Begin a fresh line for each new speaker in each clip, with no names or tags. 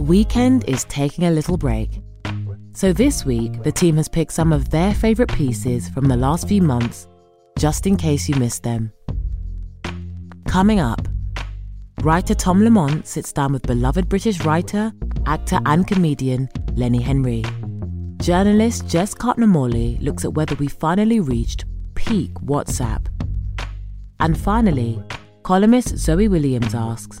Weekend is taking a little break. So this week, the team has picked some of their favourite pieces from the last few months, just in case you missed them. Coming up, writer Tom Lamont sits down with beloved British writer, actor, and comedian Lenny Henry. Journalist Jess Cartner Morley looks at whether we finally reached peak WhatsApp. And finally, columnist Zoe Williams asks,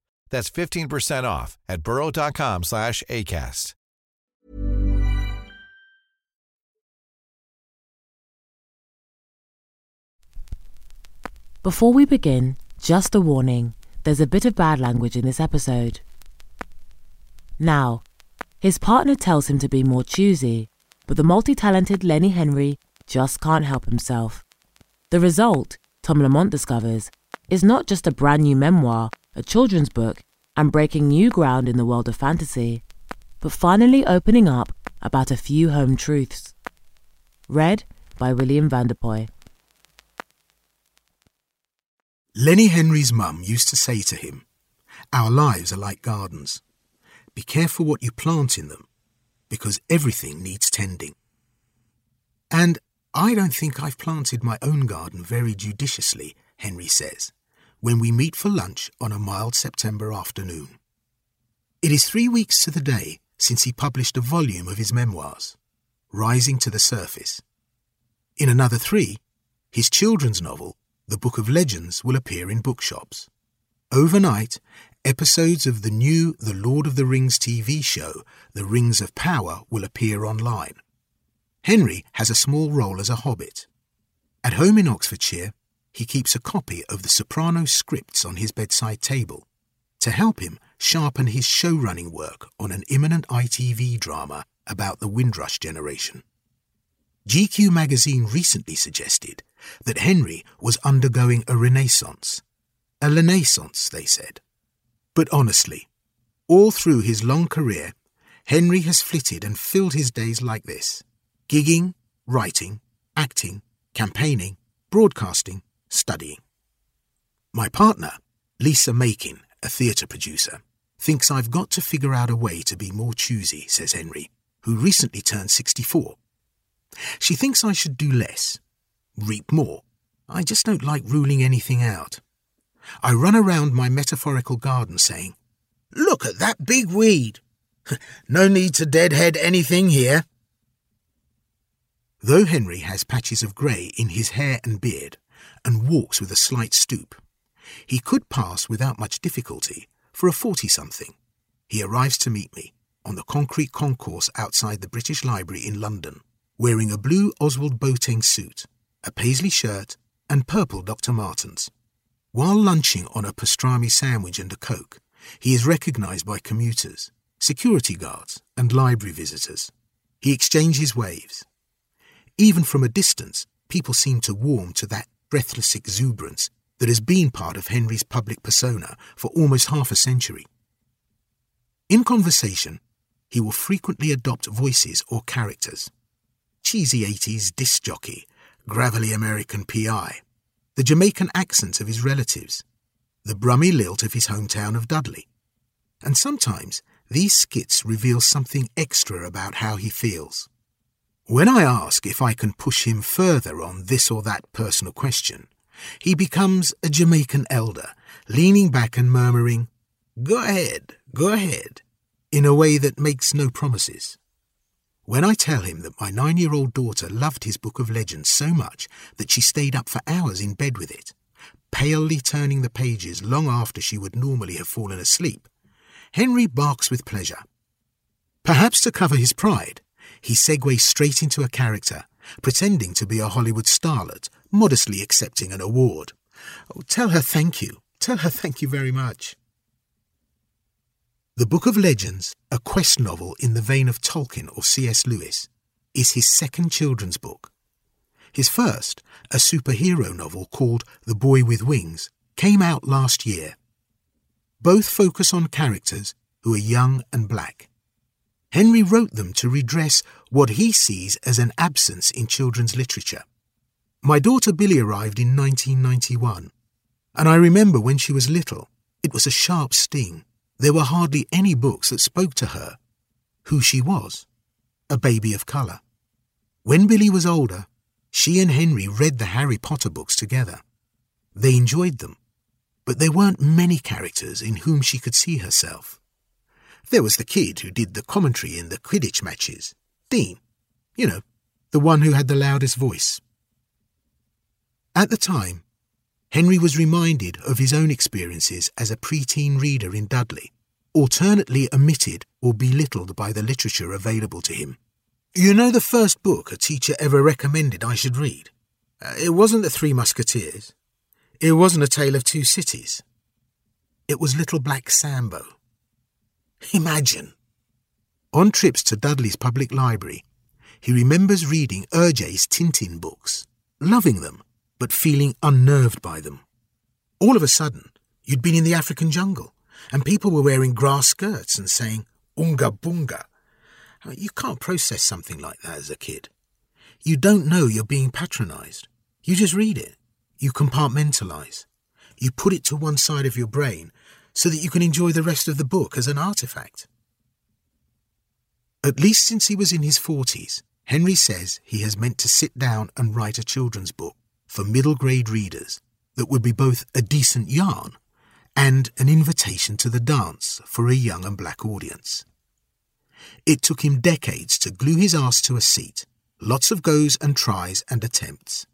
That's 15% off at burrow.com slash ACAST.
Before we begin, just a warning there's a bit of bad language in this episode. Now, his partner tells him to be more choosy, but the multi talented Lenny Henry just can't help himself. The result, Tom Lamont discovers, is not just a brand new memoir, a children's book, and breaking new ground in the world of fantasy, but finally opening up about a few home truths. Read by William Vanderpoy.
Lenny Henry's mum used to say to him, Our lives are like gardens. Be careful what you plant in them, because everything needs tending. And I don't think I've planted my own garden very judiciously, Henry says, when we meet for lunch on a mild September afternoon. It is three weeks to the day since he published a volume of his memoirs, Rising to the Surface. In another three, his children's novel, The Book of Legends, will appear in bookshops. Overnight, episodes of the new The Lord of the Rings TV show, The Rings of Power, will appear online. Henry has a small role as a hobbit. At home in Oxfordshire, he keeps a copy of the soprano scripts on his bedside table to help him sharpen his show running work on an imminent ITV drama about the Windrush generation. GQ magazine recently suggested that Henry was undergoing a renaissance. A renaissance, they said. But honestly, all through his long career, Henry has flitted and filled his days like this gigging, writing, acting, campaigning, broadcasting, studying. My partner, Lisa Makin, a theatre producer, thinks I've got to figure out a way to be more choosy, says Henry, who recently turned 64. She thinks I should do less, reap more. I just don't like ruling anything out. I run around my metaphorical garden saying, Look at that big weed! no need to deadhead anything here. Though Henry has patches of grey in his hair and beard and walks with a slight stoop, he could pass without much difficulty for a forty something. He arrives to meet me on the concrete concourse outside the British Library in London, wearing a blue Ozwald Boateng suit, a paisley shirt, and purple Dr. Martens. While lunching on a pastrami sandwich and a Coke, he is recognised by commuters, security guards, and library visitors. He exchanges waves. Even from a distance, people seem to warm to that breathless exuberance that has been part of Henry's public persona for almost half a century. In conversation, he will frequently adopt voices or characters. Cheesy 80s disc jockey, gravelly American PI, the Jamaican accents of his relatives, the Brummy lilt of his hometown of Dudley. And sometimes these skits reveal something extra about how he feels. When I ask if I can push him further on this or that personal question, he becomes a Jamaican elder, leaning back and murmuring, Go ahead, go ahead, in a way that makes no promises. When I tell him that my nine year old daughter loved his book of legends so much that she stayed up for hours in bed with it, palely turning the pages long after she would normally have fallen asleep, Henry barks with pleasure. Perhaps to cover his pride, he segues straight into a character, pretending to be a Hollywood starlet, modestly accepting an award. Oh, tell her thank you. Tell her thank you very much. The Book of Legends, a quest novel in the vein of Tolkien or C.S. Lewis, is his second children's book. His first, a superhero novel called The Boy with Wings, came out last year. Both focus on characters who are young and black. Henry wrote them to redress what he sees as an absence in children's literature. My daughter Billie arrived in 1991, and I remember when she was little, it was a sharp sting. There were hardly any books that spoke to her, who she was, a baby of colour. When Billie was older, she and Henry read the Harry Potter books together. They enjoyed them, but there weren't many characters in whom she could see herself. There was the kid who did the commentary in the Quidditch matches, Dean. You know, the one who had the loudest voice. At the time, Henry was reminded of his own experiences as a preteen reader in Dudley, alternately omitted or belittled by the literature available to him. You know the first book a teacher ever recommended I should read? Uh, it wasn't The Three Musketeers. It wasn't A Tale of Two Cities. It was Little Black Sambo. Imagine. On trips to Dudley's public library, he remembers reading Hergé's Tintin books, loving them, but feeling unnerved by them. All of a sudden, you'd been in the African jungle, and people were wearing grass skirts and saying, Unga Bunga. Uh, you can't process something like that as a kid. You don't know you're being patronized. You just read it. You compartmentalize. You put it to one side of your brain so that you can enjoy the rest of the book as an artifact. At least since he was in his 40s, Henry says he has meant to sit down and write a children's book for middle grade readers that would be both a decent yarn and an invitation to the dance for a young and black audience. It took him decades to glue his ass to a seat, lots of goes and tries and attempts.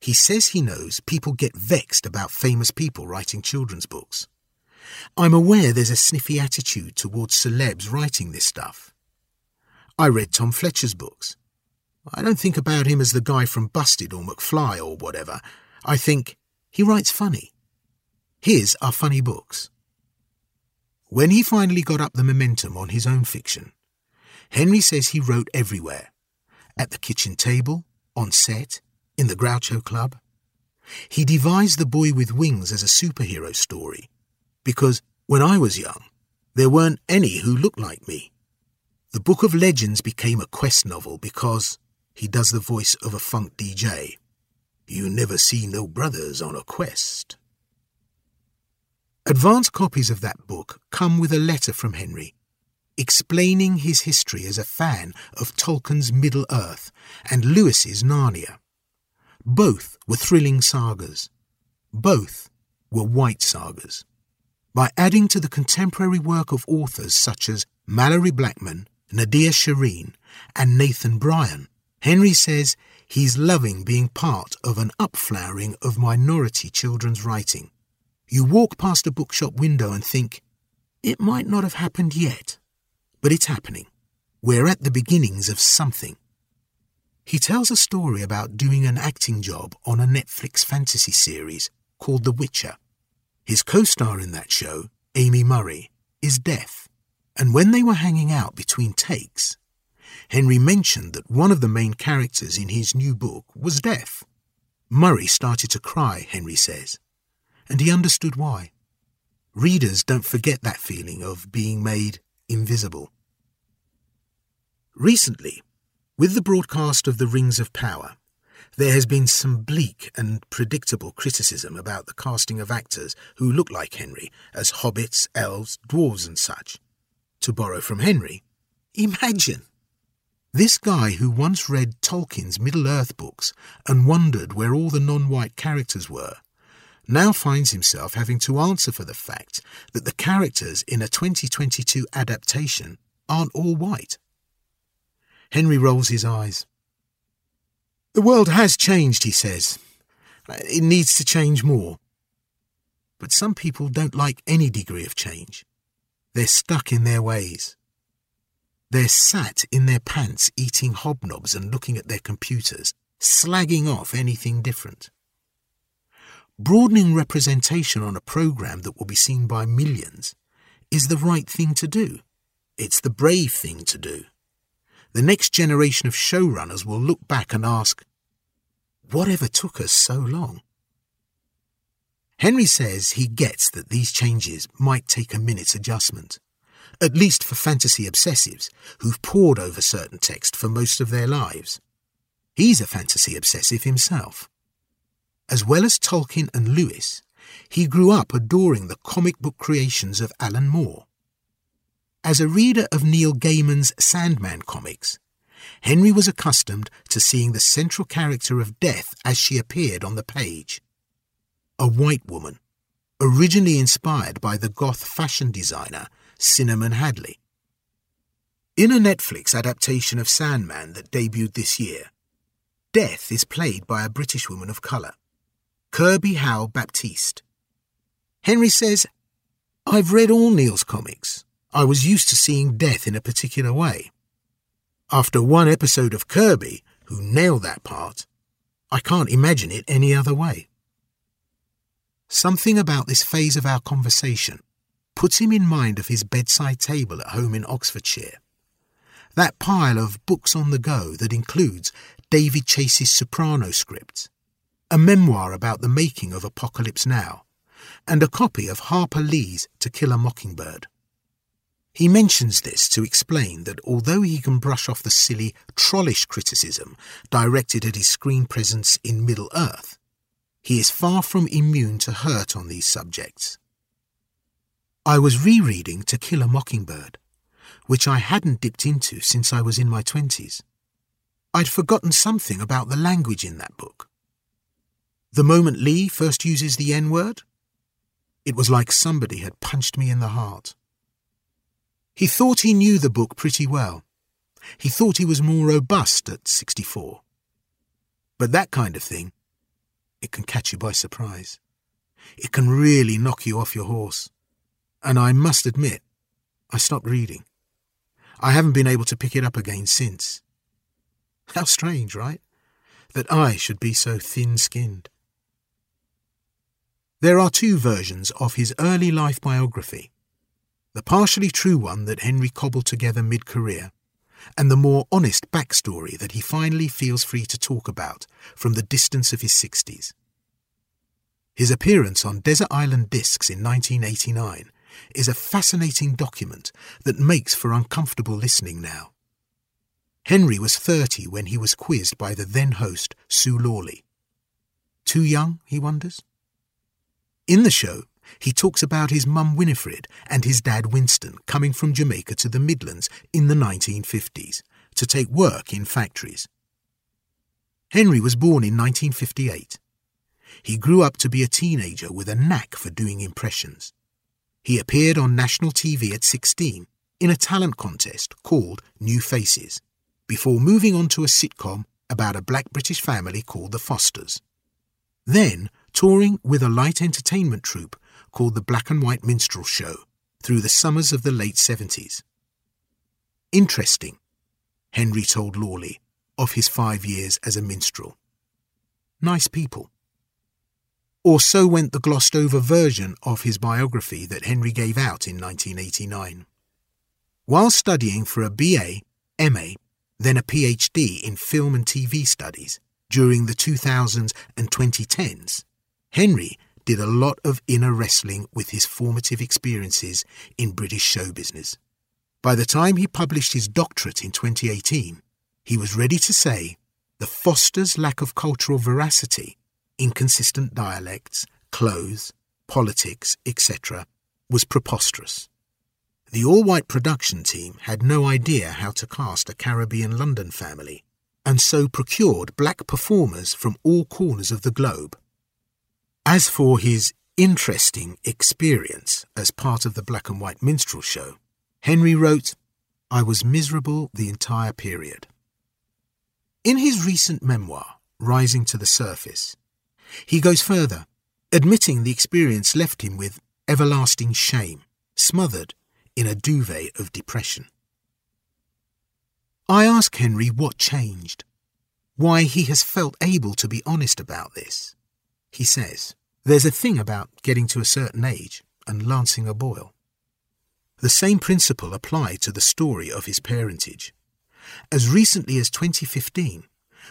He says he knows people get vexed about famous people writing children's books. I'm aware there's a sniffy attitude towards celebs writing this stuff. I read Tom Fletcher's books. I don't think about him as the guy from Busted or McFly or whatever. I think he writes funny. His are funny books. When he finally got up the momentum on his own fiction, Henry says he wrote everywhere at the kitchen table, on set, in the Groucho Club. He devised The Boy with Wings as a superhero story because when I was young, there weren't any who looked like me. The Book of Legends became a quest novel because he does the voice of a funk DJ. You never see no brothers on a quest. Advance copies of that book come with a letter from Henry explaining his history as a fan of Tolkien's Middle Earth and Lewis's Narnia. Both were thrilling sagas. Both were white sagas by adding to the contemporary work of authors such as Malorie Blackman, Nadia Shireen, and Nathan Bryon, Henry says he's loving being part of an upflowering of minority children's writing. You walk past a bookshop window and think, it might not have happened yet, but it's happening. We're at the beginnings of something. He tells a story about doing an acting job on a Netflix fantasy series called The Witcher. His co star in that show, Amy Murray, is deaf, and when they were hanging out between takes, Henry mentioned that one of the main characters in his new book was deaf. Murray started to cry, Henry says, and he understood why. Readers don't forget that feeling of being made invisible. Recently, with the broadcast of The Rings of Power, there has been some bleak and predictable criticism about the casting of actors who look like Henry as hobbits, elves, dwarves, and such. To borrow from Henry, imagine! This guy who once read Tolkien's Middle Earth books and wondered where all the non white characters were now finds himself having to answer for the fact that the characters in a 2022 adaptation aren't all white. Henry rolls his eyes. The world has changed, he says. It needs to change more. But some people don't like any degree of change. They're stuck in their ways. They're sat in their pants eating hobnobs and looking at their computers, slagging off anything different. Broadening representation on a program that will be seen by millions is the right thing to do. It's the brave thing to do the next generation of showrunners will look back and ask, whatever took us so long? Henry says he gets that these changes might take a minute's adjustment, at least for fantasy obsessives who've pored over certain text for most of their lives. He's a fantasy obsessive himself. As well as Tolkien and Lewis, he grew up adoring the comic book creations of Alan Moore. As a reader of Neil Gaiman's Sandman comics, Henry was accustomed to seeing the central character of death as she appeared on the page. A white woman, originally inspired by the goth fashion designer Cinamon Hadley. In a Netflix adaptation of Sandman that debuted this year, Death is played by a British woman of colour, Kirby Howell-Baptiste. Henry says, I've read all Neil's comics I was used to seeing death in a particular way. After one episode of Kirby, who nailed that part, I can't imagine it any other way. Something about this phase of our conversation puts him in mind of his bedside table at home in Oxfordshire. That pile of books on the go that includes David Chase's Soprano script, a memoir about the making of Apocalypse Now, and a copy of Harper Lee's To Kill a Mockingbird. He mentions this to explain that although he can brush off the silly, trollish criticism directed at his screen presence in Middle Earth, he is far from immune to hurt on these subjects. I was rereading To Kill a Mockingbird, which I hadn't dipped into since I was in my twenties. I'd forgotten something about the language in that book. The moment Lee first uses the N word, it was like somebody had punched me in the heart. He thought he knew the book pretty well. He thought he was more robust at 64. But that kind of thing, it can catch you by surprise. It can really knock you off your horse. And I must admit, I stopped reading. I haven't been able to pick it up again since. How strange, right? That I should be so thin skinned. There are two versions of his early life biography the partially true one that Henry cobbled together mid career, and the more honest backstory that he finally feels free to talk about from the distance of his 60s. His appearance on Desert Island Discs in 1989 is a fascinating document that makes for uncomfortable listening now. Henry was 30 when he was quizzed by the then host, Sue Lawley. Too young, he wonders? In the show, he talks about his mum Winifred and his dad Winston coming from Jamaica to the Midlands in the 1950s to take work in factories. Henry was born in 1958. He grew up to be a teenager with a knack for doing impressions. He appeared on national TV at 16 in a talent contest called New Faces, before moving on to a sitcom about a black British family called the Fosters. Then touring with a light entertainment troupe called the Black and White Minstrel Show through the summers of the late 70s. Interesting, Henry told Lawley of his five years as a minstrel. Nice people. Or so went the glossed over version of his biography that Henry gave out in 1989. While studying for a BA, MA, then a PhD in film and TV studies during the 2000s and 2010s, Henry did a lot of inner wrestling with his formative experiences in British show business. By the time he published his doctorate in 2018, he was ready to say the Foster's lack of cultural veracity, inconsistent dialects, clothes, politics, etc., was preposterous. The all white production team had no idea how to cast a Caribbean London family, and so procured black performers from all corners of the globe. As for his interesting experience as part of the black and white minstrel show, Henry wrote, I was miserable the entire period. In his recent memoir, Rising to the Surface, he goes further, admitting the experience left him with everlasting shame, smothered in a duvet of depression. I ask Henry what changed, why he has felt able to be honest about this. He says, There's a thing about getting to a certain age and lancing a boil. The same principle applied to the story of his parentage. As recently as 2015,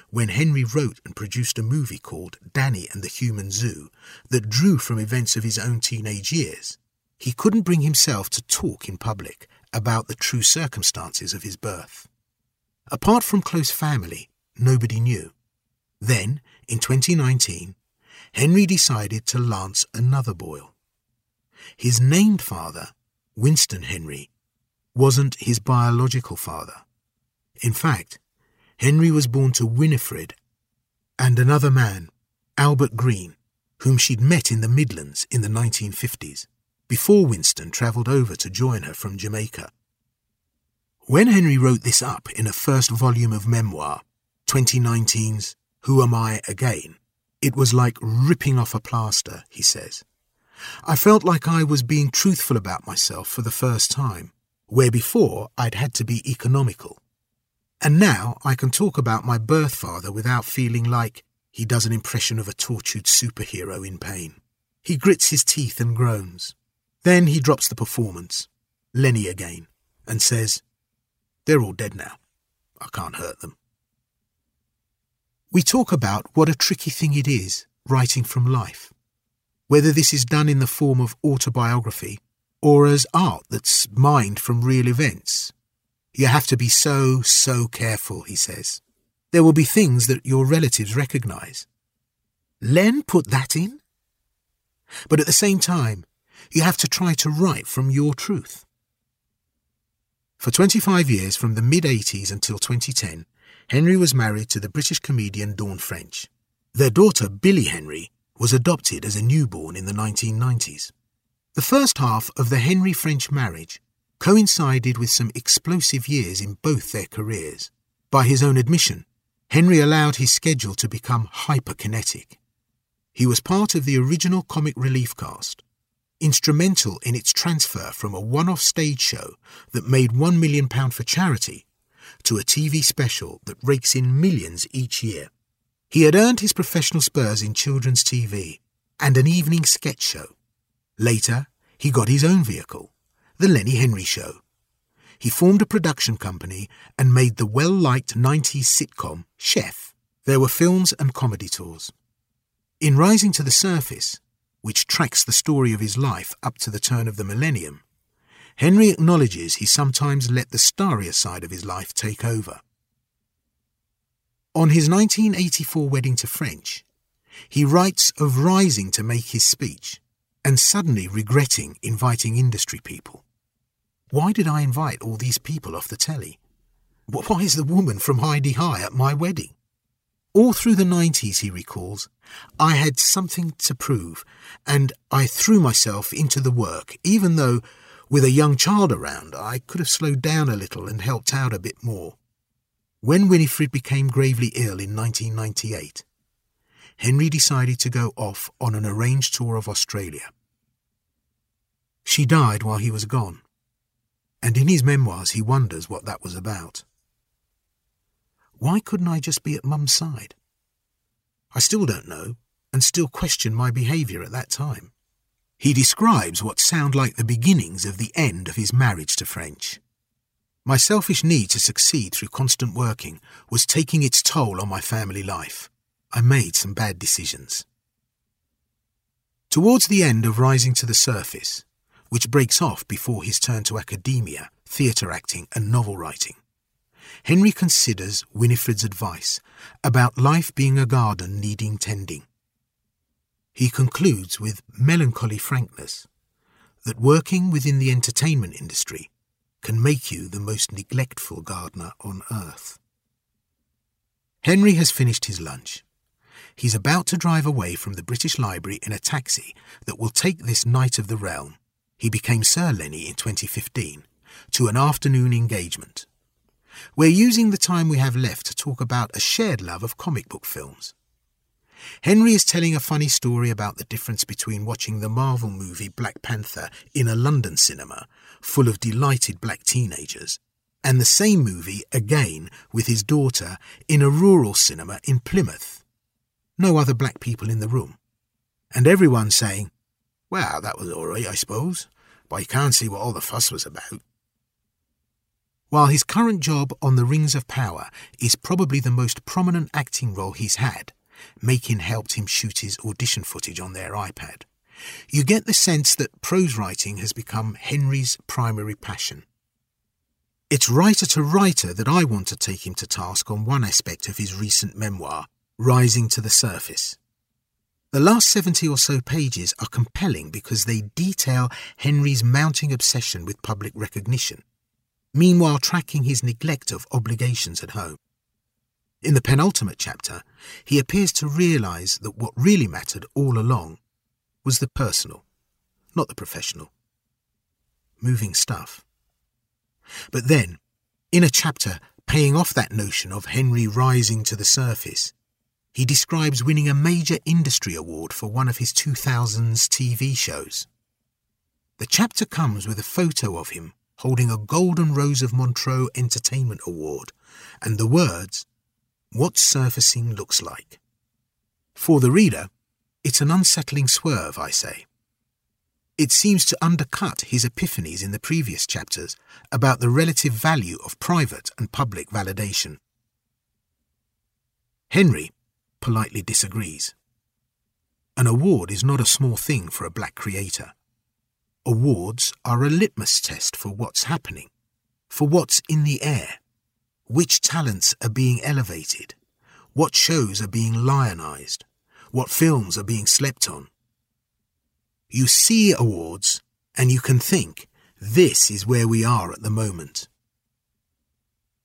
when Henry wrote and produced a movie called Danny and the Human Zoo that drew from events of his own teenage years, he couldn't bring himself to talk in public about the true circumstances of his birth. Apart from close family, nobody knew. Then, in 2019, Henry decided to lance another boil. His named father, Winston Henry, wasn't his biological father. In fact, Henry was born to Winifred and another man, Albert Green, whom she'd met in the Midlands in the 1950s, before Winston travelled over to join her from Jamaica. When Henry wrote this up in a first volume of memoir, 2019's Who Am I Again, it was like ripping off a plaster, he says. I felt like I was being truthful about myself for the first time, where before I'd had to be economical. And now I can talk about my birth father without feeling like he does an impression of a tortured superhero in pain. He grits his teeth and groans. Then he drops the performance, Lenny again, and says, They're all dead now. I can't hurt them. We talk about what a tricky thing it is writing from life, whether this is done in the form of autobiography or as art that's mined from real events you have to be so, so careful, he says. There will be things that your relatives recognize. Len put that in? But at the same time, you have to try to write from your truth. For 25 years, from the mid 80s until 2010, Henry was married to the British comedian Dawn French. Their daughter, Billie Henry, was adopted as a newborn in the 1990s. The first half of the Henry French marriage coincided with some explosive years in both their careers. By his own admission, Henry allowed his schedule to become hyperkinetic. He was part of the original comic relief cast, instrumental in its transfer from a one off stage show that made £1 million for charity to a TV special that rakes in millions each year. He had earned his professional spurs in children's TV and an evening sketch show. Later, he got his own vehicle, the Lenny Henry Show. He formed a production company and made the well liked 90s sitcom Chef. There were films and comedy tours. In Rising to the Surface, which tracks the story of his life up to the turn of the millennium, Henry acknowledges he sometimes let the starrier side of his life take over. On his 1984 wedding to French, he writes of rising to make his speech and suddenly regretting inviting industry people. Why did I invite all these people off the telly? Why is the woman from Hi-de-Hi at my wedding? All through the 90s, he recalls, I had something to prove, and I threw myself into the work, even though, with a young child around, I could have slowed down a little and helped out a bit more. When Winifred became gravely ill in 1998, Henry decided to go off on an arranged tour of Australia. She died while he was gone, and in his memoirs he wonders what that was about. Why couldn't I just be at Mum's side? I still don't know, and still question my behaviour at that time. He describes what sound like the beginnings of the end of his marriage to French. My selfish need to succeed through constant working was taking its toll on my family life. I made some bad decisions. Towards the end of Rising to the Surface, which breaks off before his turn to academia theatre acting, and novel writing. Henry considers Winifred's advice about life being a garden needing tending. He concludes with melancholy frankness that working within the entertainment industry can make you the most neglectful gardener on earth. Henry has finished his lunch. He's about to drive away from the British Library in a taxi that will take this Knight of the Realm, he became Sir Lenny in 2015, to an afternoon engagement. We're using the time we have left to talk about a shared love of comic book films. Henry is telling a funny story about the difference between watching the Marvel movie Black Panther in a London cinema full of delighted black teenagers and the same movie again with his daughter in a rural cinema in Plymouth. No other black people in the room. And everyone saying, Well, that was all right, I suppose, but I can't see what all the fuss was about. While his current job on The Rings of Power is probably the most prominent acting role he's had, Makin helped him shoot his audition footage on their iPad. You get the sense that prose writing has become Henry's primary passion. It's writer to writer that I want to take him to task on one aspect of his recent memoir, Rising to the Surface. The last 70 or so pages are compelling because they detail Henry's mounting obsession with public recognition meanwhile tracking his neglect of obligations at home. In the penultimate chapter, he appears to realize that what really mattered all along was the personal, not the professional. Moving stuff. But then, in a chapter paying off that notion of Henry rising to the surface, he describes winning a major industry award for one of his 2000s TV shows. The chapter comes with a photo of him holding a Golden Rose of Montreux Entertainment Award, and the words, What Surfacing Looks Like. For the reader, it's an unsettling swerve, I say. It seems to undercut his epiphanies in the previous chapters about the relative value of private and public validation. Henry politely disagrees. An award is not a small thing for a black creator. Awards are a litmus test for what's happening, for what's in the air, which talents are being elevated, what shows are being lionized, what films are being slept on. You see awards and you can think, this is where we are at the moment.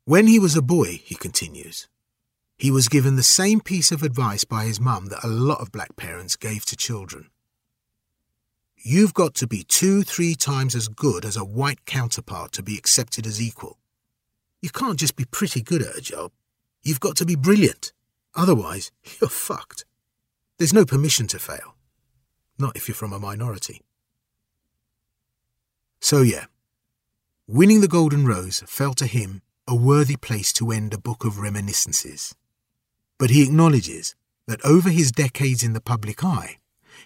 When he was a boy, he continues, he was given the same piece of advice by his mum that a lot of black parents gave to children. You've got to be two, three times as good as a white counterpart to be accepted as equal. You can't just be pretty good at a job. You've got to be brilliant. Otherwise, you're fucked. There's no permission to fail. Not if you're from a minority. So, yeah, winning the Golden Rose felt to him a worthy place to end a book of reminiscences. But he acknowledges that over his decades in the public eye,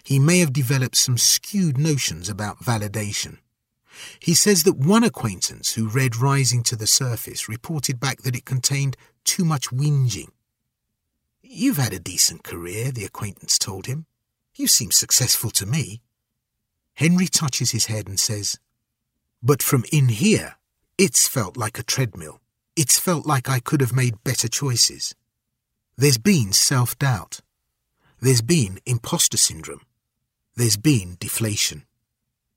he may have developed some skewed notions about validation. He says that one acquaintance who read Rising to the Surface reported back that it contained too much whinging. You've had a decent career, the acquaintance told him. You seem successful to me. Henry touches his head and says, But from in here, it's felt like a treadmill. It's felt like I could have made better choices. There's been self doubt. There's been imposter syndrome there's been deflation.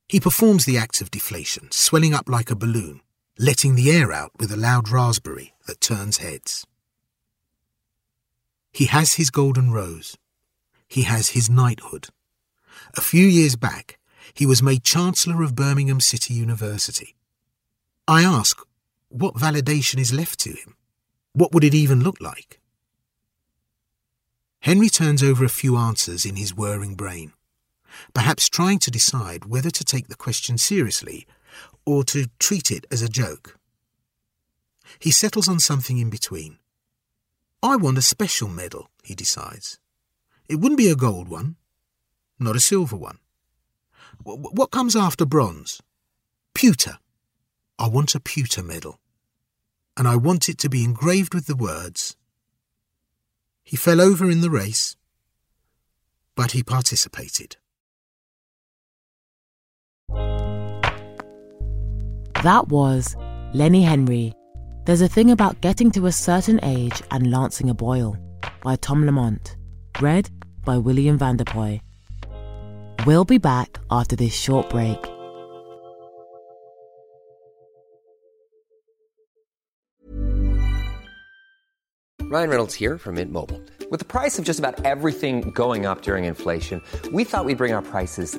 He performs the act of deflation, swelling up like a balloon, letting the air out with a loud raspberry that turns heads. He has his golden rose. He has his knighthood. A few years back, he was made Chancellor of Birmingham City University. I ask, what validation is left to him? What would it even look like? Henry turns over a few answers in his whirring brain perhaps trying to decide whether to take the question seriously or to treat it as a joke. He settles on something in between. I want a special medal, he decides. It wouldn't be a gold one, not a silver one. what comes after bronze? Pewter. I want a pewter medal. And I want it to be engraved with the words. He fell over in the race, but he participated.
That was Lenny Henry, There's a Thing About Getting to a Certain Age and Lancing a Boil by Tom Lamont. Read by William Vanderpoy. We'll be back after this short break.
Ryan Reynolds here from Mint Mobile. With the price of just about everything going up during inflation, we thought we'd bring our prices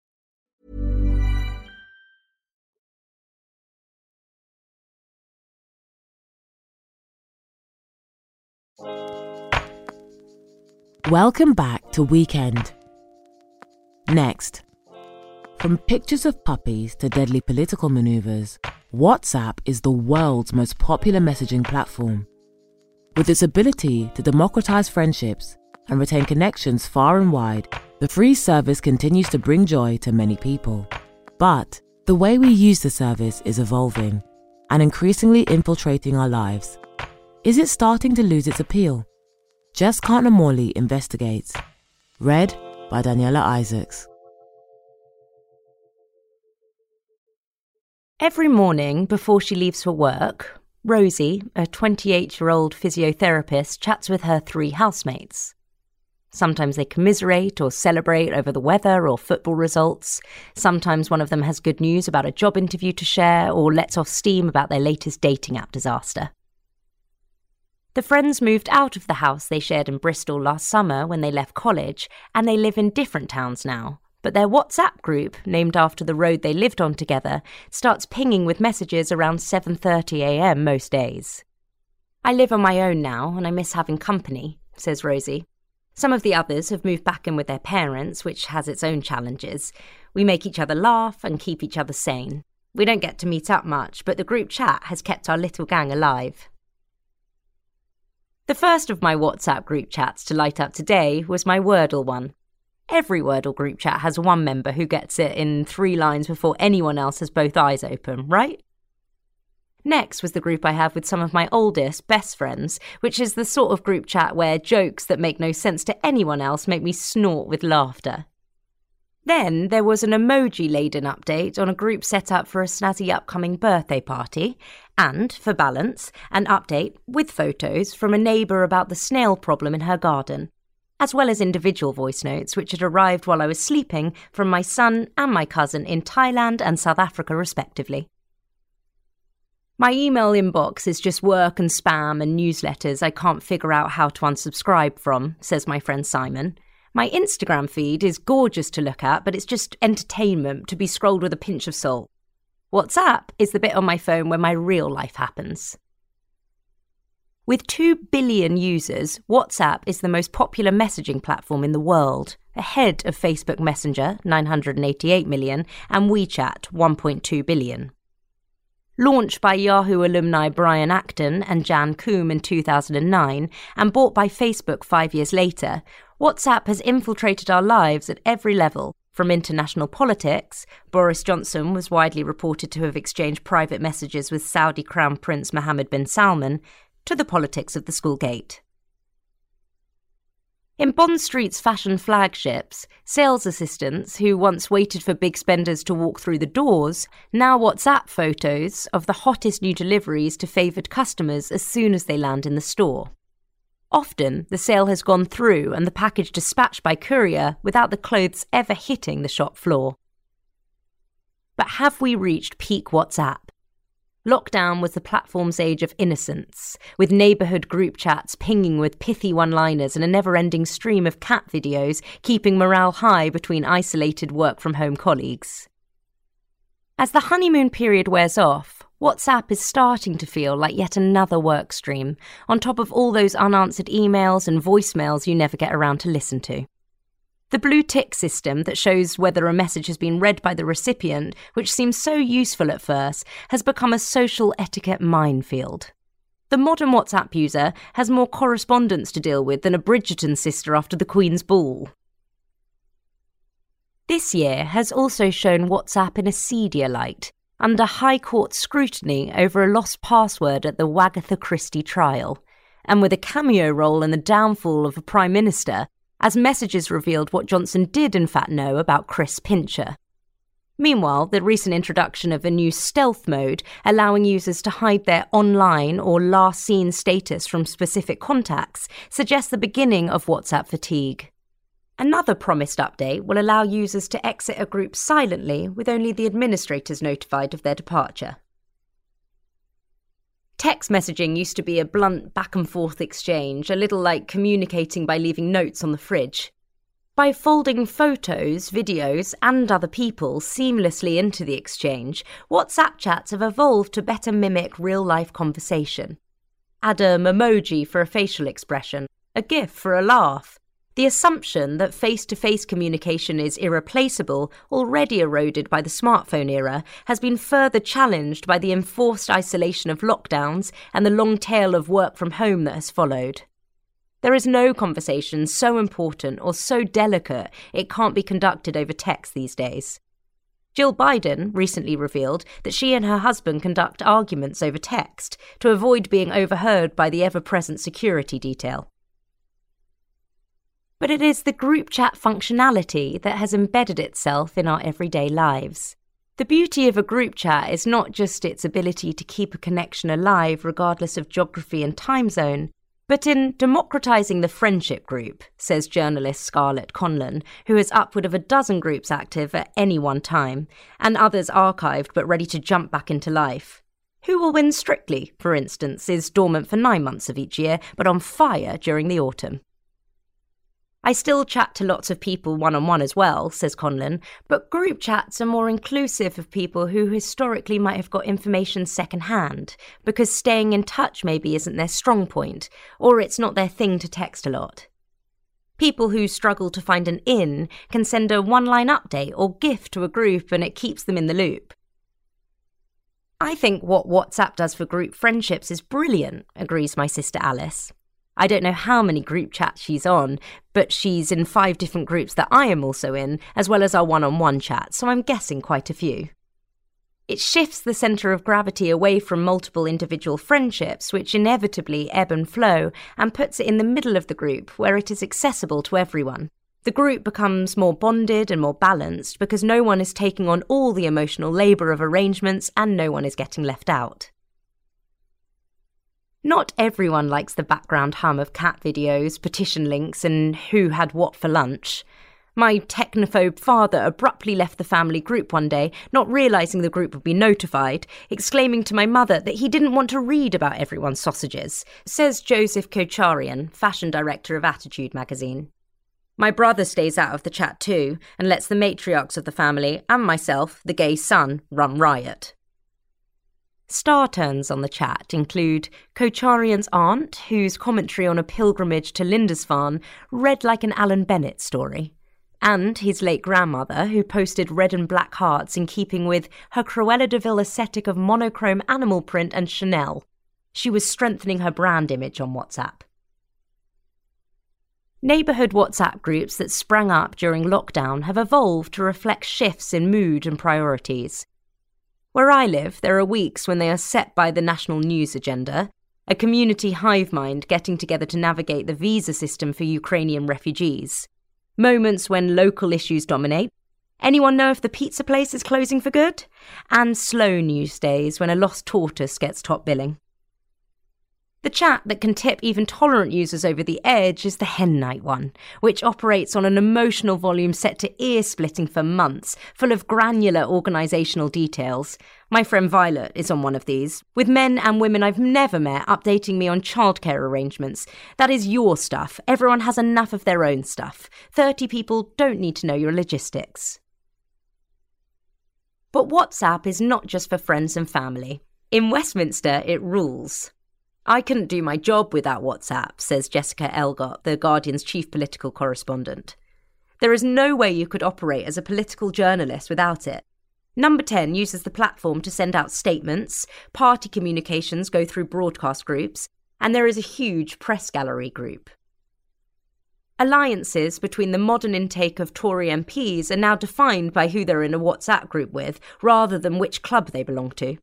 Welcome back to Weekend. Next, from pictures of puppies to deadly political maneuvers, WhatsApp is the world's most popular messaging platform. With its ability to democratize friendships and retain connections far and wide, the free service continues to bring joy to many people. But the way we use the service is evolving and increasingly infiltrating our lives. Is it starting to lose its appeal? Jess Cartner Morley investigates. Read by Daniela Isaacs.
Every morning before she leaves for work, Rosie, a 28 year old physiotherapist, chats with her three housemates. Sometimes they commiserate or celebrate over the weather or football results. Sometimes one of them has good news about a job interview to share or lets off steam about their latest dating app disaster. The friends moved out of the house they shared in Bristol last summer when they left college, and they live in different towns now. But their WhatsApp group, named after the road they lived on together, starts pinging with messages around 7:30 a.m. most days. I live on my own now and I miss having company, says Rosie. Some of the others have moved back in with their parents, which has its own challenges. We make each other laugh and keep each other sane. We don't get to meet up much, but the group chat has kept our little gang alive. The first of my WhatsApp group chats to light up today was my Wordle one. Every Wordle group chat has one member who gets it in three lines before anyone else has both eyes open, right? Next was the group I have with some of my oldest best friends, which is the sort of group chat where jokes that make no sense to anyone else make me snort with laughter. Then there was an emoji laden update on a group set up for a snazzy upcoming birthday party, and, for balance, an update with photos from a neighbour about the snail problem in her garden, as well as individual voice notes which had arrived while I was sleeping from my son and my cousin in Thailand and South Africa, respectively. My email inbox is just work and spam and newsletters I can't figure out how to unsubscribe from, says my friend Simon. My Instagram feed is gorgeous to look at, but it's just entertainment to be scrolled with a pinch of salt. WhatsApp is the bit on my phone where my real life happens. With 2 billion users, WhatsApp is the most popular messaging platform in the world, ahead of Facebook Messenger, 988 million, and WeChat, 1.2 billion. Launched by Yahoo alumni Brian Acton and Jan Koum in 2009 and bought by Facebook five years later, WhatsApp has infiltrated our lives at every level. From international politics, Boris Johnson was widely reported to have exchanged private messages with Saudi Crown Prince Mohammed bin Salman, to the politics of the school gate. In Bond Street's fashion flagships, sales assistants who once waited for big spenders to walk through the doors now WhatsApp photos of the hottest new deliveries to favoured customers as soon as they land in the store. Often, the sale has gone through and the package dispatched by courier without the clothes ever hitting the shop floor. But have we reached peak WhatsApp? Lockdown was the platform's age of innocence, with neighbourhood group chats pinging with pithy one liners and a never ending stream of cat videos keeping morale high between isolated work from home colleagues. As the honeymoon period wears off, WhatsApp is starting to feel like yet another work stream, on top of all those unanswered emails and voicemails you never get around to listen to. The blue tick system that shows whether a message has been read by the recipient, which seems so useful at first, has become a social etiquette minefield. The modern WhatsApp user has more correspondence to deal with than a Bridgerton sister after the Queen's ball. This year has also shown WhatsApp in a seedier light, under High Court scrutiny over a lost password at the Wagatha Christie trial, and with a cameo role in the downfall of a Prime Minister as messages revealed what Johnson did in fact know about Chris Pincher. Meanwhile, the recent introduction of a new stealth mode, allowing users to hide their online or last seen status from specific contacts, suggests the beginning of WhatsApp fatigue. Another promised update will allow users to exit a group silently with only the administrators notified of their departure. Text messaging used to be a blunt back and forth exchange, a little like communicating by leaving notes on the fridge. By folding photos, videos, and other people seamlessly into the exchange, WhatsApp chats have evolved to better mimic real life conversation. Add a emoji for a facial expression, a GIF for a laugh, the assumption that face to face communication is irreplaceable, already eroded by the smartphone era, has been further challenged by the enforced isolation of lockdowns and the long tail of work from home that has followed. There is no conversation so important or so delicate it can't be conducted over text these days. Jill Biden recently revealed that she and her husband conduct arguments over text to avoid being overheard by the ever present security detail but it is the group chat functionality that has embedded itself in our everyday lives. The beauty of a group chat is not just its ability to keep a connection alive regardless of geography and time zone, but in democratizing the friendship group, says journalist Scarlett Conlon, who has upward of a dozen groups active at any one time, and others archived but ready to jump back into life. Who will win strictly, for instance, is dormant for nine months of each year, but on fire during the autumn. I still chat to lots of people one on one as well, says Conlon, but group chats are more inclusive of people who historically might have got information secondhand, because staying in touch maybe isn't their strong point, or it's not their thing to text a lot. People who struggle to find an in can send a one line update or GIF to a group and it keeps them in the loop. I think what WhatsApp does for group friendships is brilliant, agrees my sister Alice. I don't know how many group chats she's on, but she's in five different groups that I am also in, as well as our one on one chat, so I'm guessing quite a few. It shifts the centre of gravity away from multiple individual friendships, which inevitably ebb and flow, and puts it in the middle of the group where it is accessible to everyone. The group becomes more bonded and more balanced because no one is taking on all the emotional labour of arrangements and no one is getting left out. Not everyone likes the background hum of cat videos, petition links, and who had what for lunch. My technophobe father abruptly left the family group one day, not realizing the group would be notified, exclaiming to my mother that he didn't want to read about everyone's sausages, says Joseph Kocharian, fashion director of Attitude magazine. My brother stays out of the chat too and lets the matriarchs of the family and myself, the gay son, run riot. Star turns on the chat include Kocharian's aunt, whose commentary on a pilgrimage to Lindisfarne read like an Alan Bennett story, and his late grandmother, who posted red and black hearts in keeping with her Cruella de Vil aesthetic of monochrome animal print and Chanel. She was strengthening her brand image on WhatsApp. Neighbourhood WhatsApp groups that sprang up during lockdown have evolved to reflect shifts in mood and priorities. Where I live, there are weeks when they are set by the national news agenda, a community hive mind getting together to navigate the visa system for Ukrainian refugees. Moments when local issues dominate. Anyone know if the pizza place is closing for good? And slow news days when a lost tortoise gets top billing. The chat that can tip even tolerant users over the edge is the Hen Night one, which operates on an emotional volume set to ear splitting for months, full of granular organisational details. My friend Violet is on one of these, with men and women I've never met updating me on childcare arrangements. That is your stuff. Everyone has enough of their own stuff. 30 people don't need to know your logistics. But WhatsApp is not just for friends and family. In Westminster, it rules. I couldn't do my job without WhatsApp, says Jessica Elgot, the Guardian's chief political correspondent. There is no way you could operate as a political journalist without it. Number 10 uses the platform to send out statements, party communications go through broadcast groups, and there is a huge press gallery group. Alliances between the modern intake of Tory MPs are now defined by who they're in a WhatsApp group with, rather than which club they belong to.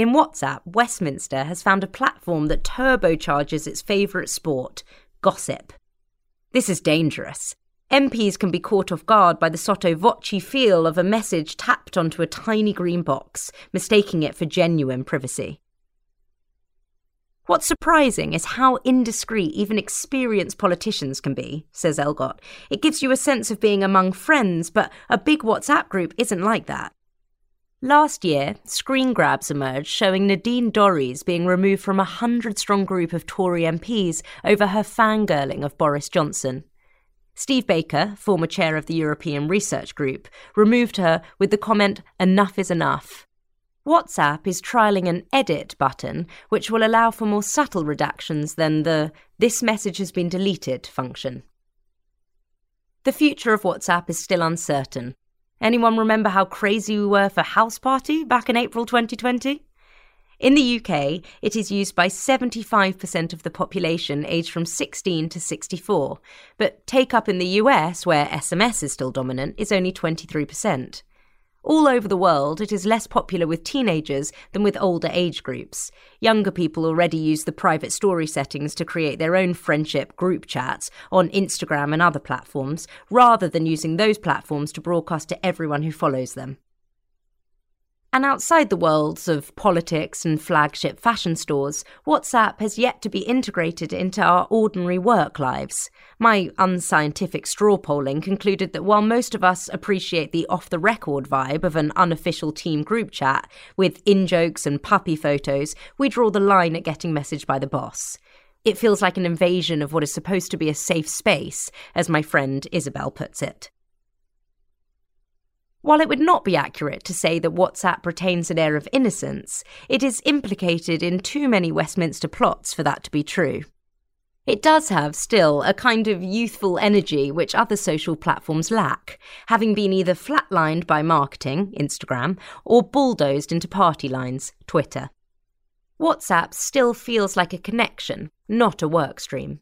In WhatsApp, Westminster has found a platform that turbocharges its favourite sport, gossip. This is dangerous. MPs can be caught off guard by the sotto voce feel of a message tapped onto a tiny green box, mistaking it for genuine privacy. What's surprising is how indiscreet even experienced politicians can be, says Elgot. It gives you a sense of being among friends, but a big WhatsApp group isn't like that. Last year, screen grabs emerged showing Nadine Dorries being removed from a hundred strong group of Tory MPs over her fangirling of Boris Johnson. Steve Baker, former chair of the European Research Group, removed her with the comment, Enough is enough. WhatsApp is trialling an edit button, which will allow for more subtle redactions than the This message has been deleted function. The future of WhatsApp is still uncertain, Anyone remember how crazy we were for Houseparty back in April 2020? In the UK, it is used by 75% of the population aged from 16 to 64, but take up in the US, where SMS is still dominant, is only 23%. All over the world, it is less popular with teenagers than with older age groups. Younger people already use the private story settings to create their own friendship group chats on Instagram and other platforms, rather than using those platforms to broadcast to everyone who follows them. And outside the worlds of politics and flagship fashion stores, WhatsApp has yet to be integrated into our ordinary work lives. My unscientific straw polling concluded that while most of us appreciate the off the record vibe of an unofficial team group chat with in jokes and puppy photos, we draw the line at getting messaged by the boss. It feels like an invasion of what is supposed to be a safe space, as my friend Isabel puts it. While it would not be accurate to say that WhatsApp retains an air of innocence, it is implicated in too many Westminster plots for that to be true. It does have still a kind of youthful energy which other social platforms lack, having been either flatlined by marketing, Instagram, or bulldozed into party lines, Twitter. WhatsApp still feels like a connection, not a workstream.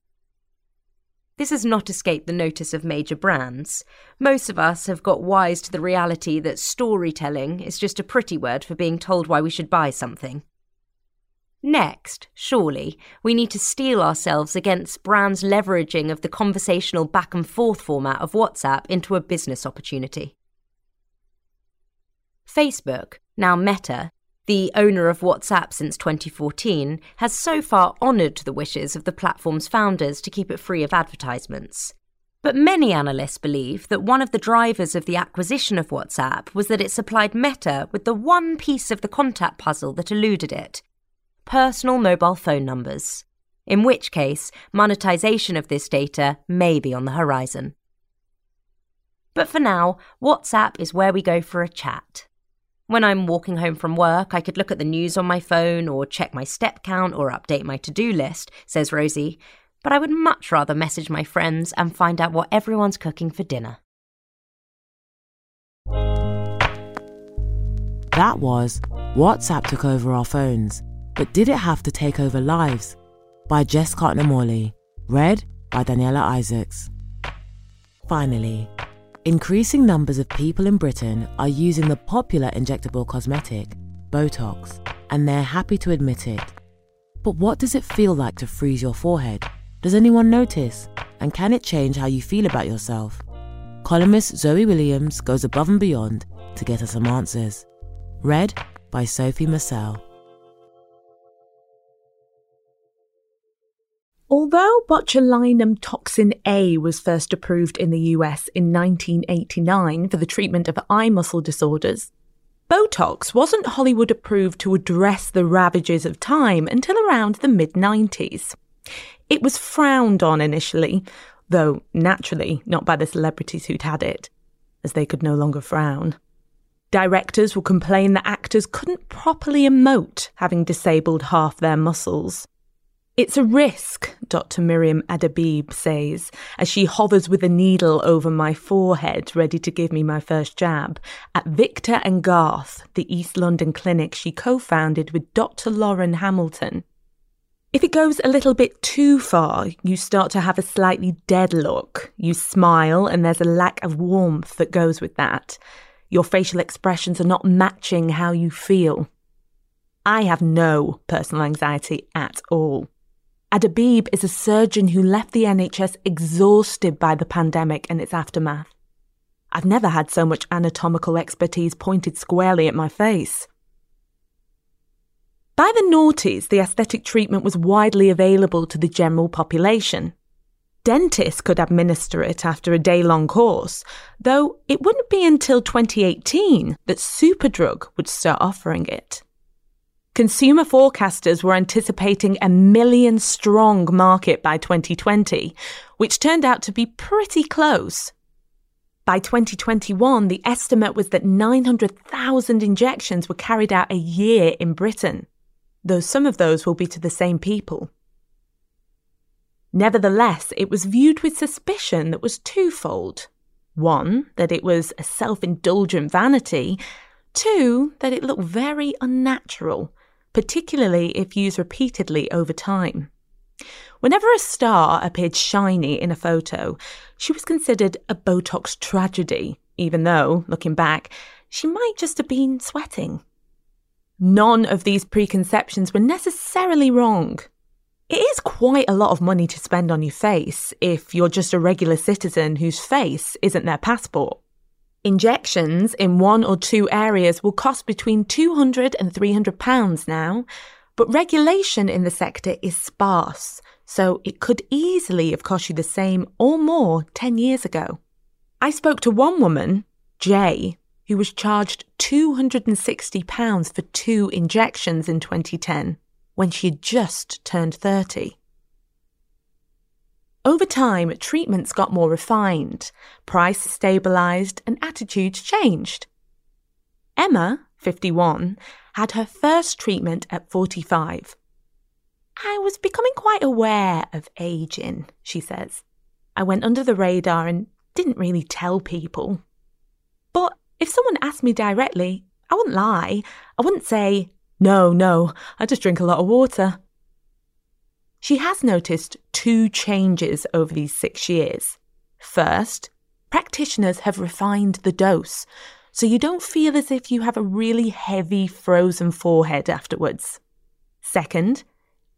This has not escaped the notice of major brands. Most of us have got wise to the reality that storytelling is just a pretty word for being told why we should buy something. Next, surely, we need to steel ourselves against brands' leveraging of the conversational back and forth format of WhatsApp into a business opportunity. Facebook, now Meta, the owner of WhatsApp since 2014, has so far honoured the wishes of the platform's founders to keep it free of advertisements. But many analysts believe that one of the drivers of the acquisition of WhatsApp was that it supplied Meta with the one piece of the contact puzzle that eluded it personal mobile phone numbers. In which case, monetization of this data may be on the horizon. But for now, WhatsApp is where we go for a chat. When I'm walking home from work, I could look at the news on my phone or check my step count or update my to do list, says Rosie. But I would much rather message my friends and find out what everyone's cooking for dinner.
That was WhatsApp took over our phones, but did it have to take over lives? By Jess Cartner Morley, read by Daniela Isaacs. Finally, Increasing numbers of people in Britain are using the popular injectable cosmetic, Botox, and they're happy to admit it. But what does it feel like to freeze your forehead? Does anyone notice? And can it change how you feel about yourself? Columnist Zoe Williams goes above and beyond to get us some answers. Read by Sophie Marcel.
Although botulinum toxin A was first approved in the US in 1989 for the treatment of eye muscle disorders, Botox wasn't Hollywood approved to address the ravages of time until around the mid 90s. It was frowned on initially, though naturally not by the celebrities who'd had it, as they could no longer frown. Directors would complain that actors couldn't properly emote, having disabled half their muscles. It's a risk, Dr. Miriam Adebibe says, as she hovers with a needle over my forehead, ready to give me my first jab, at Victor and Garth, the East London clinic she co founded with Dr. Lauren Hamilton. If it goes a little bit too far, you start to have a slightly dead look. You smile, and there's a lack of warmth that goes with that. Your facial expressions are not matching how you feel. I have no personal anxiety at all. Adebibe is a surgeon who left the NHS exhausted by the pandemic and its aftermath. I've never had so much anatomical expertise pointed squarely at my face. By the noughties, the aesthetic treatment was widely available to the general population. Dentists could administer it after a day long course, though it wouldn't be until 2018 that Superdrug would start offering it. Consumer forecasters were anticipating a million strong market by 2020, which turned out to be pretty close. By 2021, the estimate was that 900,000 injections were carried out a year in Britain, though some of those will be to the same people. Nevertheless, it was viewed with suspicion that was twofold. One, that it was a self indulgent vanity. Two, that it looked very unnatural particularly if used repeatedly over time. Whenever a star appeared shiny in a photo, she was considered a Botox tragedy, even though, looking back, she might just have been sweating. None of these preconceptions were necessarily wrong. It is quite a lot of money to spend on your face if you're just a regular citizen whose face isn't their passport. Injections in one or two areas will cost between 200 and 300 pounds now, but regulation in the sector is sparse, so it could easily have cost you the same or more 10 years ago. I spoke to one woman, Jay, who was charged £260 for two injections in 2010 when she had just turned 30. Over time, treatments got more refined, price stabilised, and attitudes changed. Emma, 51, had her first treatment at 45. I was becoming quite aware of aging, she says. I went under the radar and didn't really tell people. But if someone asked me directly, I wouldn't lie. I wouldn't say, no, no, I just drink a lot of water. She has noticed two changes over these six years. First, practitioners have refined the dose, so you don't feel as if you have a really heavy frozen forehead afterwards. Second,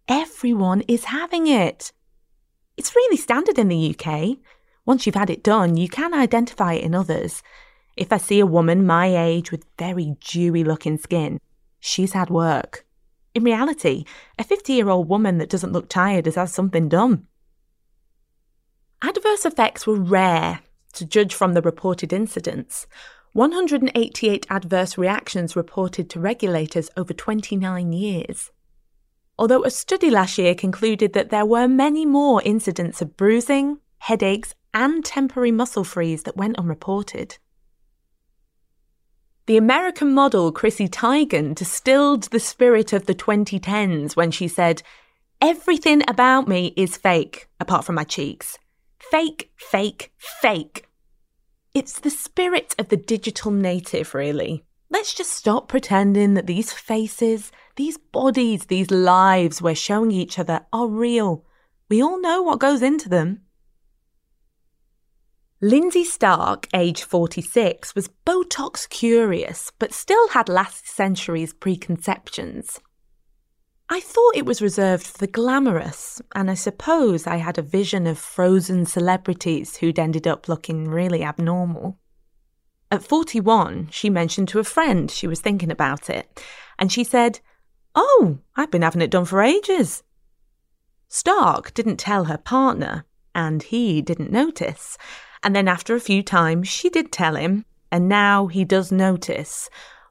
everyone is having it. It's really standard in the UK. Once you've had it done, you can identify it in others. If I see a woman my age with very dewy looking skin, she's had work. In reality, a 50 year old woman that doesn't look tired has had something done. Adverse effects were rare, to judge from the reported incidents. 188 adverse reactions reported to regulators over 29 years. Although a study last year concluded that there were many more incidents of bruising, headaches, and temporary muscle freeze that went unreported. The American model Chrissy Teigen distilled the spirit of the 2010s when she said, Everything about me is fake, apart from my cheeks. Fake, fake, fake. It's the spirit of the digital native, really. Let's just stop pretending that these faces, these bodies, these lives we're showing each other are real. We all know what goes into them. Lindsay Stark, age 46, was Botox curious, but still had last century's preconceptions. I thought it was reserved for the glamorous, and I suppose I had a vision of frozen celebrities who'd ended up looking really abnormal. At 41, she mentioned to a friend she was thinking about it, and she said, Oh, I've been having it done for ages. Stark didn't tell her partner, and he didn't notice. And then after a few times, she did tell him, and now he does notice.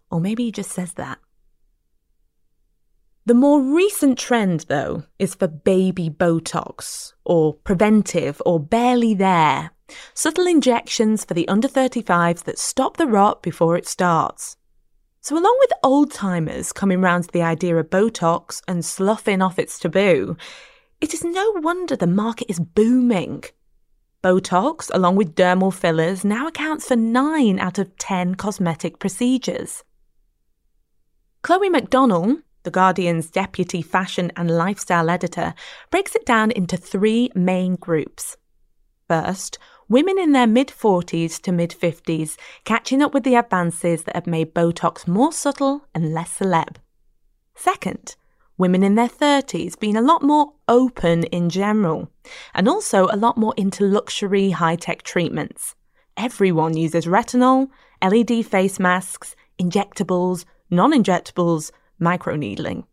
Or maybe he just says that. The more recent trend, though, is for baby Botox, or preventive, or barely there. Subtle injections for the under 35s that stop the rot before it starts. So, along with old timers coming round to the idea of Botox and sloughing off its taboo, it is no wonder the market is booming. Botox, along with dermal fillers, now accounts for 9 out of 10 cosmetic procedures. Chloe Mac Donnell, the Guardian's deputy fashion and lifestyle editor, breaks it down into three main groups. First, women in their mid 40s to mid 50s catching up with the advances that have made Botox more subtle and less celeb. Second, women in their 30s being a lot more open in general, and also a lot more into luxury high tech treatments. Everyone uses retinol, LED face masks, injectables, non injectables, microneedling.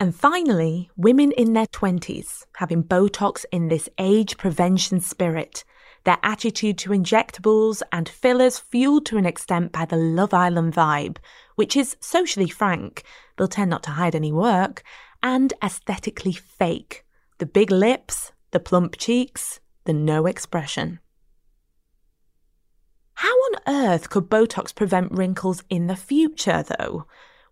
And finally, women in their 20s having Botox in this age prevention spirit, their attitude to injectables and fillers fueled to an extent by the Love Island vibe, which is socially frank, they'll tend not to hide any work, and aesthetically fake. The big lips, the plump cheeks, the no expression. How on earth could Botox prevent wrinkles in the future, though?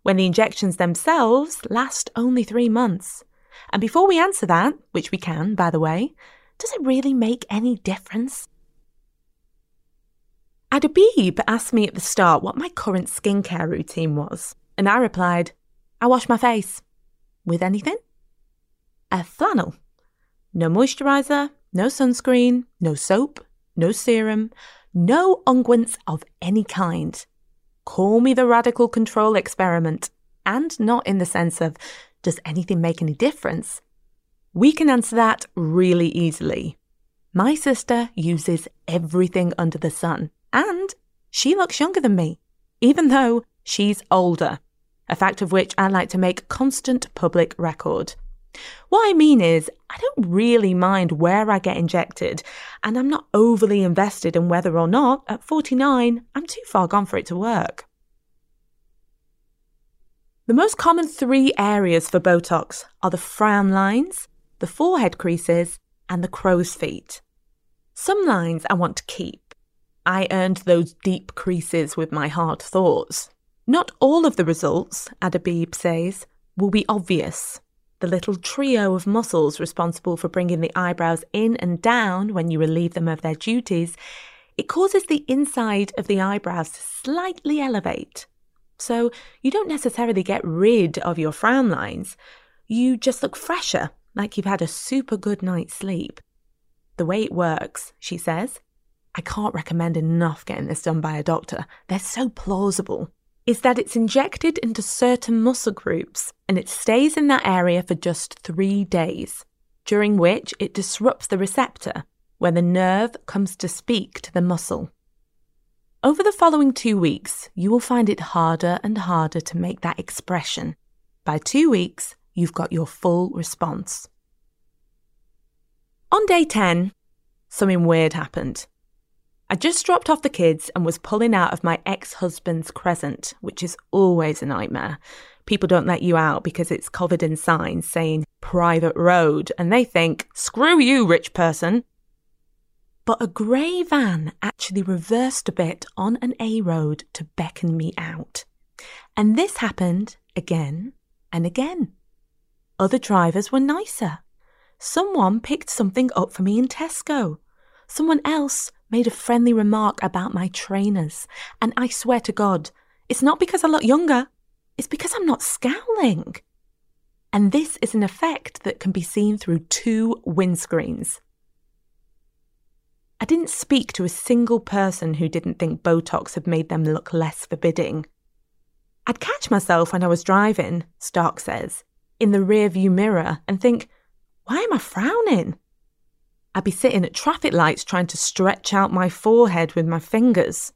when the injections themselves last only three months. And before we answer that, which we can, by the way, does it really make any difference? Adebibe asked me at the start what my current skincare routine was, and I replied, I wash my face. With anything? A flannel. No moisturiser, no sunscreen, no soap, no serum, no unguents of any kind. Call me the radical control experiment, and not in the sense of does anything make any difference? We can answer that really easily. My sister uses everything under the sun, and she looks younger than me, even though she's older, a fact of which I like to make constant public record. What I mean is, I don't really mind where I get injected, and I'm not overly invested in whether or not, at 49, I'm too far gone for it to work. The most common three areas for Botox are the frown lines, the forehead creases, and the crow's feet. Some lines I want to keep. I earned those deep creases with my hard thoughts. Not all of the results, Adebibe says, will be obvious, the little trio of muscles responsible for bringing the eyebrows in and down when you relieve them of their duties, it causes the inside of the eyebrows to slightly elevate. So you don't necessarily get rid of your frown lines, you just look fresher, like you've had a super good night's sleep. The way it works, she says, I can't recommend enough getting this done by a doctor. They're so plausible is that it's injected into certain muscle groups and it stays in that area for just three days, during which it disrupts the receptor where the nerve comes to speak to the muscle. Over the following two weeks, you will find it harder and harder to make that expression. By two weeks, you've got your full response. On day 10, something weird happened. I just dropped off the kids and was pulling out of my ex husband's crescent, which is always a nightmare. People don't let you out because it's covered in signs saying private road, and they think, screw you, rich person. But a grey van actually reversed a bit on an A road to beckon me out. And this happened again and again. Other drivers were nicer. Someone picked something up for me in Tesco. Someone else made a friendly remark about my trainers. And I swear to God, it's not because I look younger, it's because I'm not scowling. And this is an effect that can be seen through two windscreens. I didn't speak to a single person who didn't think Botox had made them look less forbidding. I'd catch myself when I was driving, Stark says, in the rearview mirror and think, why am I frowning? I'd be sitting at traffic lights trying to stretch out my forehead with my fingers.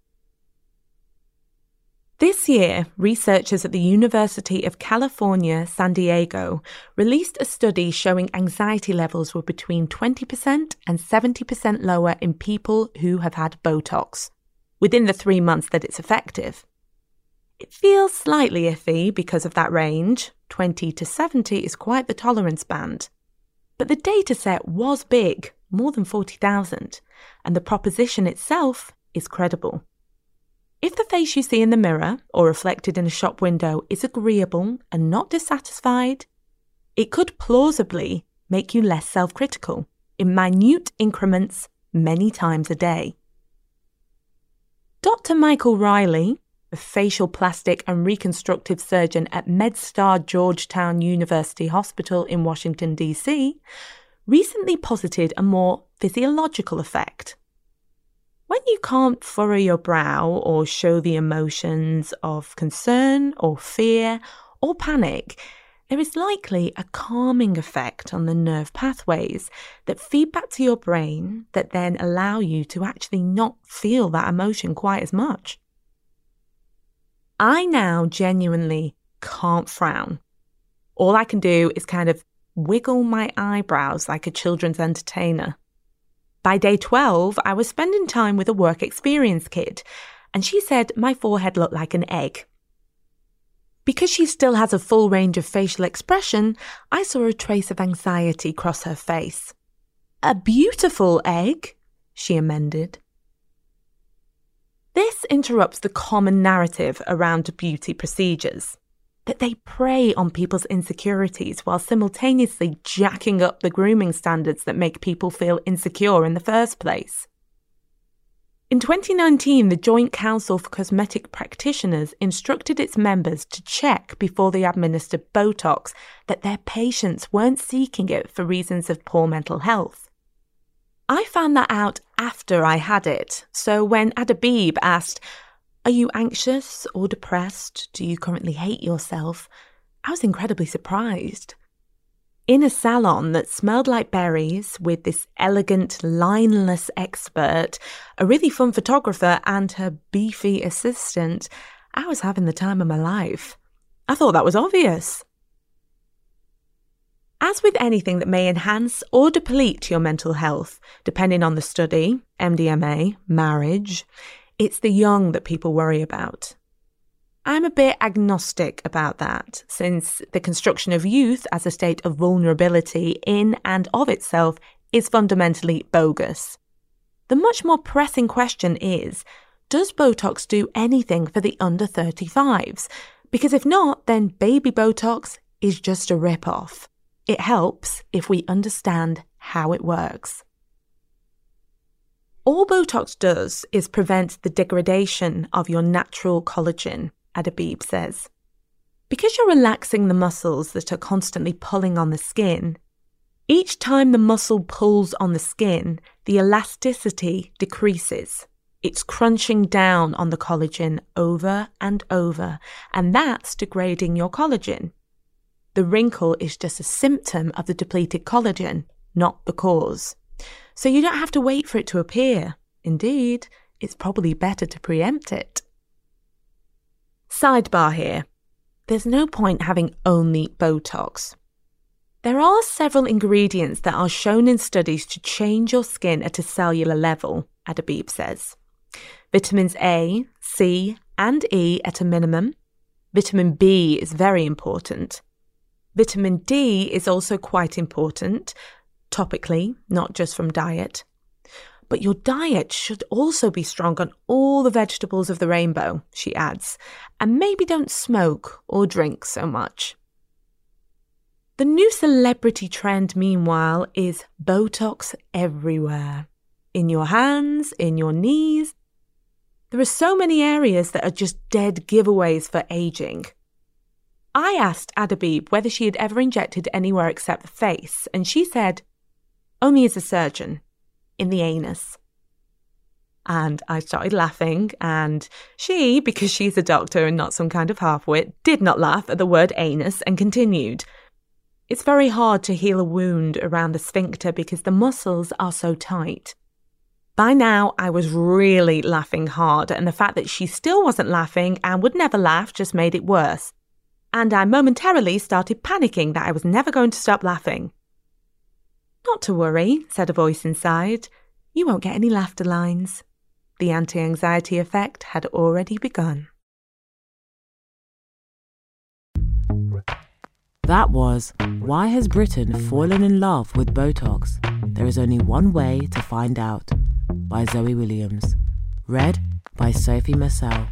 This year, researchers at the University of California, San Diego released a study showing anxiety levels were between 20% and 70% lower in people who have had Botox within the three months that it's effective. It feels slightly iffy because of that range. 20 to 70 is quite the tolerance band. But the dataset was big, more than 40,000, and the proposition itself is credible. If the face you see in the mirror or reflected in a shop window is agreeable and not dissatisfied, it could plausibly make you less self critical in minute increments many times a day. Dr. Michael Reilly, a facial plastic and reconstructive surgeon at MedStar Georgetown University Hospital in Washington, D.C., recently posited a more physiological effect when you can't furrow your brow or show the emotions of concern or fear or panic, there is likely a calming effect on the nerve pathways that feed back to your brain that then allow you to actually not feel that emotion quite as much. I now genuinely can't frown. All I can do is kind of wiggle my eyebrows like a children's entertainer. By day 12, I was spending time with a work experience kid, and she said my forehead looked like an egg. Because she still has a full range of facial expression, I saw a trace of anxiety cross her face. A beautiful egg, she amended. This interrupts the common narrative around beauty procedures that they prey on people's insecurities while simultaneously jacking up the grooming standards that make people feel insecure in the first place. In 2019, the Joint Council for Cosmetic Practitioners instructed its members to check before they administered Botox that their patients weren't seeking it for reasons of poor mental health. I found that out after I had it, so when Adebibe asked, are you anxious or depressed? Do you currently hate yourself? I was incredibly surprised. In a salon that smelled like berries with this elegant, lineless expert, a really fun photographer, and her beefy assistant, I was having the time of my life. I thought that was obvious. As with anything that may enhance or deplete your mental health, depending on the study, MDMA, marriage, it's the young that people worry about. I'm a bit agnostic about that, since the construction of youth as a state of vulnerability in and of itself is fundamentally bogus. The much more pressing question is Does Botox do anything for the under 35s? Because if not, then baby Botox is just a rip off. It helps if we understand how it works. All Botox does is prevent the degradation of your natural collagen, Adebibe says. Because you're relaxing the muscles that are constantly pulling on the skin, each time the muscle pulls on the skin, the elasticity decreases. It's crunching down on the collagen over and over, and that's degrading your collagen. The wrinkle is just a symptom of the depleted collagen, not the cause. So you don't have to wait for it to appear. Indeed, it's probably better to preempt it. Sidebar here. There's no point having only Botox. There are several ingredients that are shown in studies to change your skin at a cellular level, Adebibe says. Vitamins A, C, and E at a minimum. Vitamin B is very important. Vitamin D is also quite important, topically, not just from diet. But your diet should also be strong on all the vegetables of the rainbow, she adds, and maybe don't smoke or drink so much. The new celebrity trend, meanwhile, is Botox everywhere in your hands, in your knees. There are so many areas that are just dead giveaways for aging. I asked Adebibe whether she had ever injected anywhere except the face, and she said only as a surgeon, in the anus. And I started laughing, and she, because she's a doctor and not some kind of halfwit, did not laugh at the word anus and continued. It's very hard to heal a wound around the sphincter because the muscles are so tight. By now, I was really laughing hard, and the fact that she still wasn't laughing and would never laugh just made it worse. And I momentarily started panicking that I was never going to stop laughing. Not to worry, said a voice inside. You won't get any laughter lines. The anti anxiety effect had already begun.
That was Why Has Britain Fallen in Love with Botox? There is only one way to find out by Zoe Williams. Read by Sophie Marcel.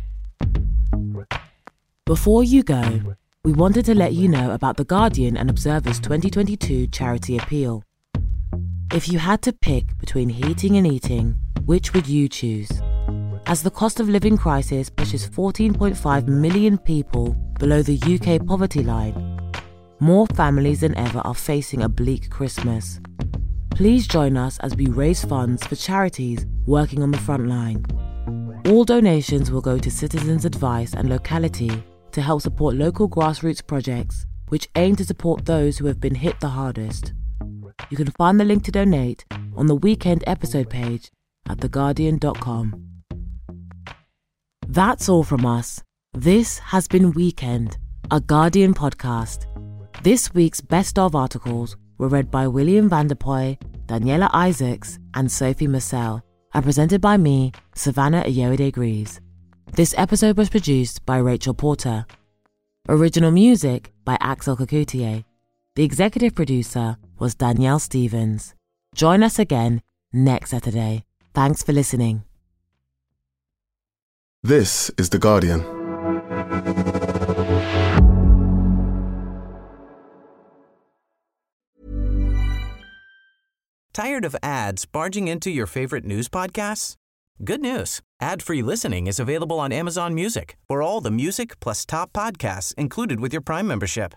Before you go, we wanted to let you know about The Guardian and Observer's 2022 charity appeal. If you had to pick between heating and eating, which would you choose? As the cost of living crisis pushes 14.5 million people below the UK poverty line, more families than ever are facing a bleak Christmas. Please join us as we raise funds for charities working on the front line. All donations will go to Citizens Advice and Locality to help support local grassroots projects which aim to support those who have been hit the hardest. You can find the link to donate on the weekend episode page at theguardian.com. That's all from us. This has been Weekend, a Guardian podcast. This week's best of articles were read by William Vanderpuye, Daniela Isaacs, and Sophie Marcel, and presented by me, Savannah Ayoade Greaves. This episode was produced by Rachel Porter. Original music by Axel Kacoutié. The executive producer was Danielle Stevens. Join us again next Saturday. Thanks for listening.
This is The Guardian.
Tired of ads barging into your favorite news podcasts? Good news. Ad-free listening is available on Amazon Music for all the music plus top podcasts included with your Prime membership.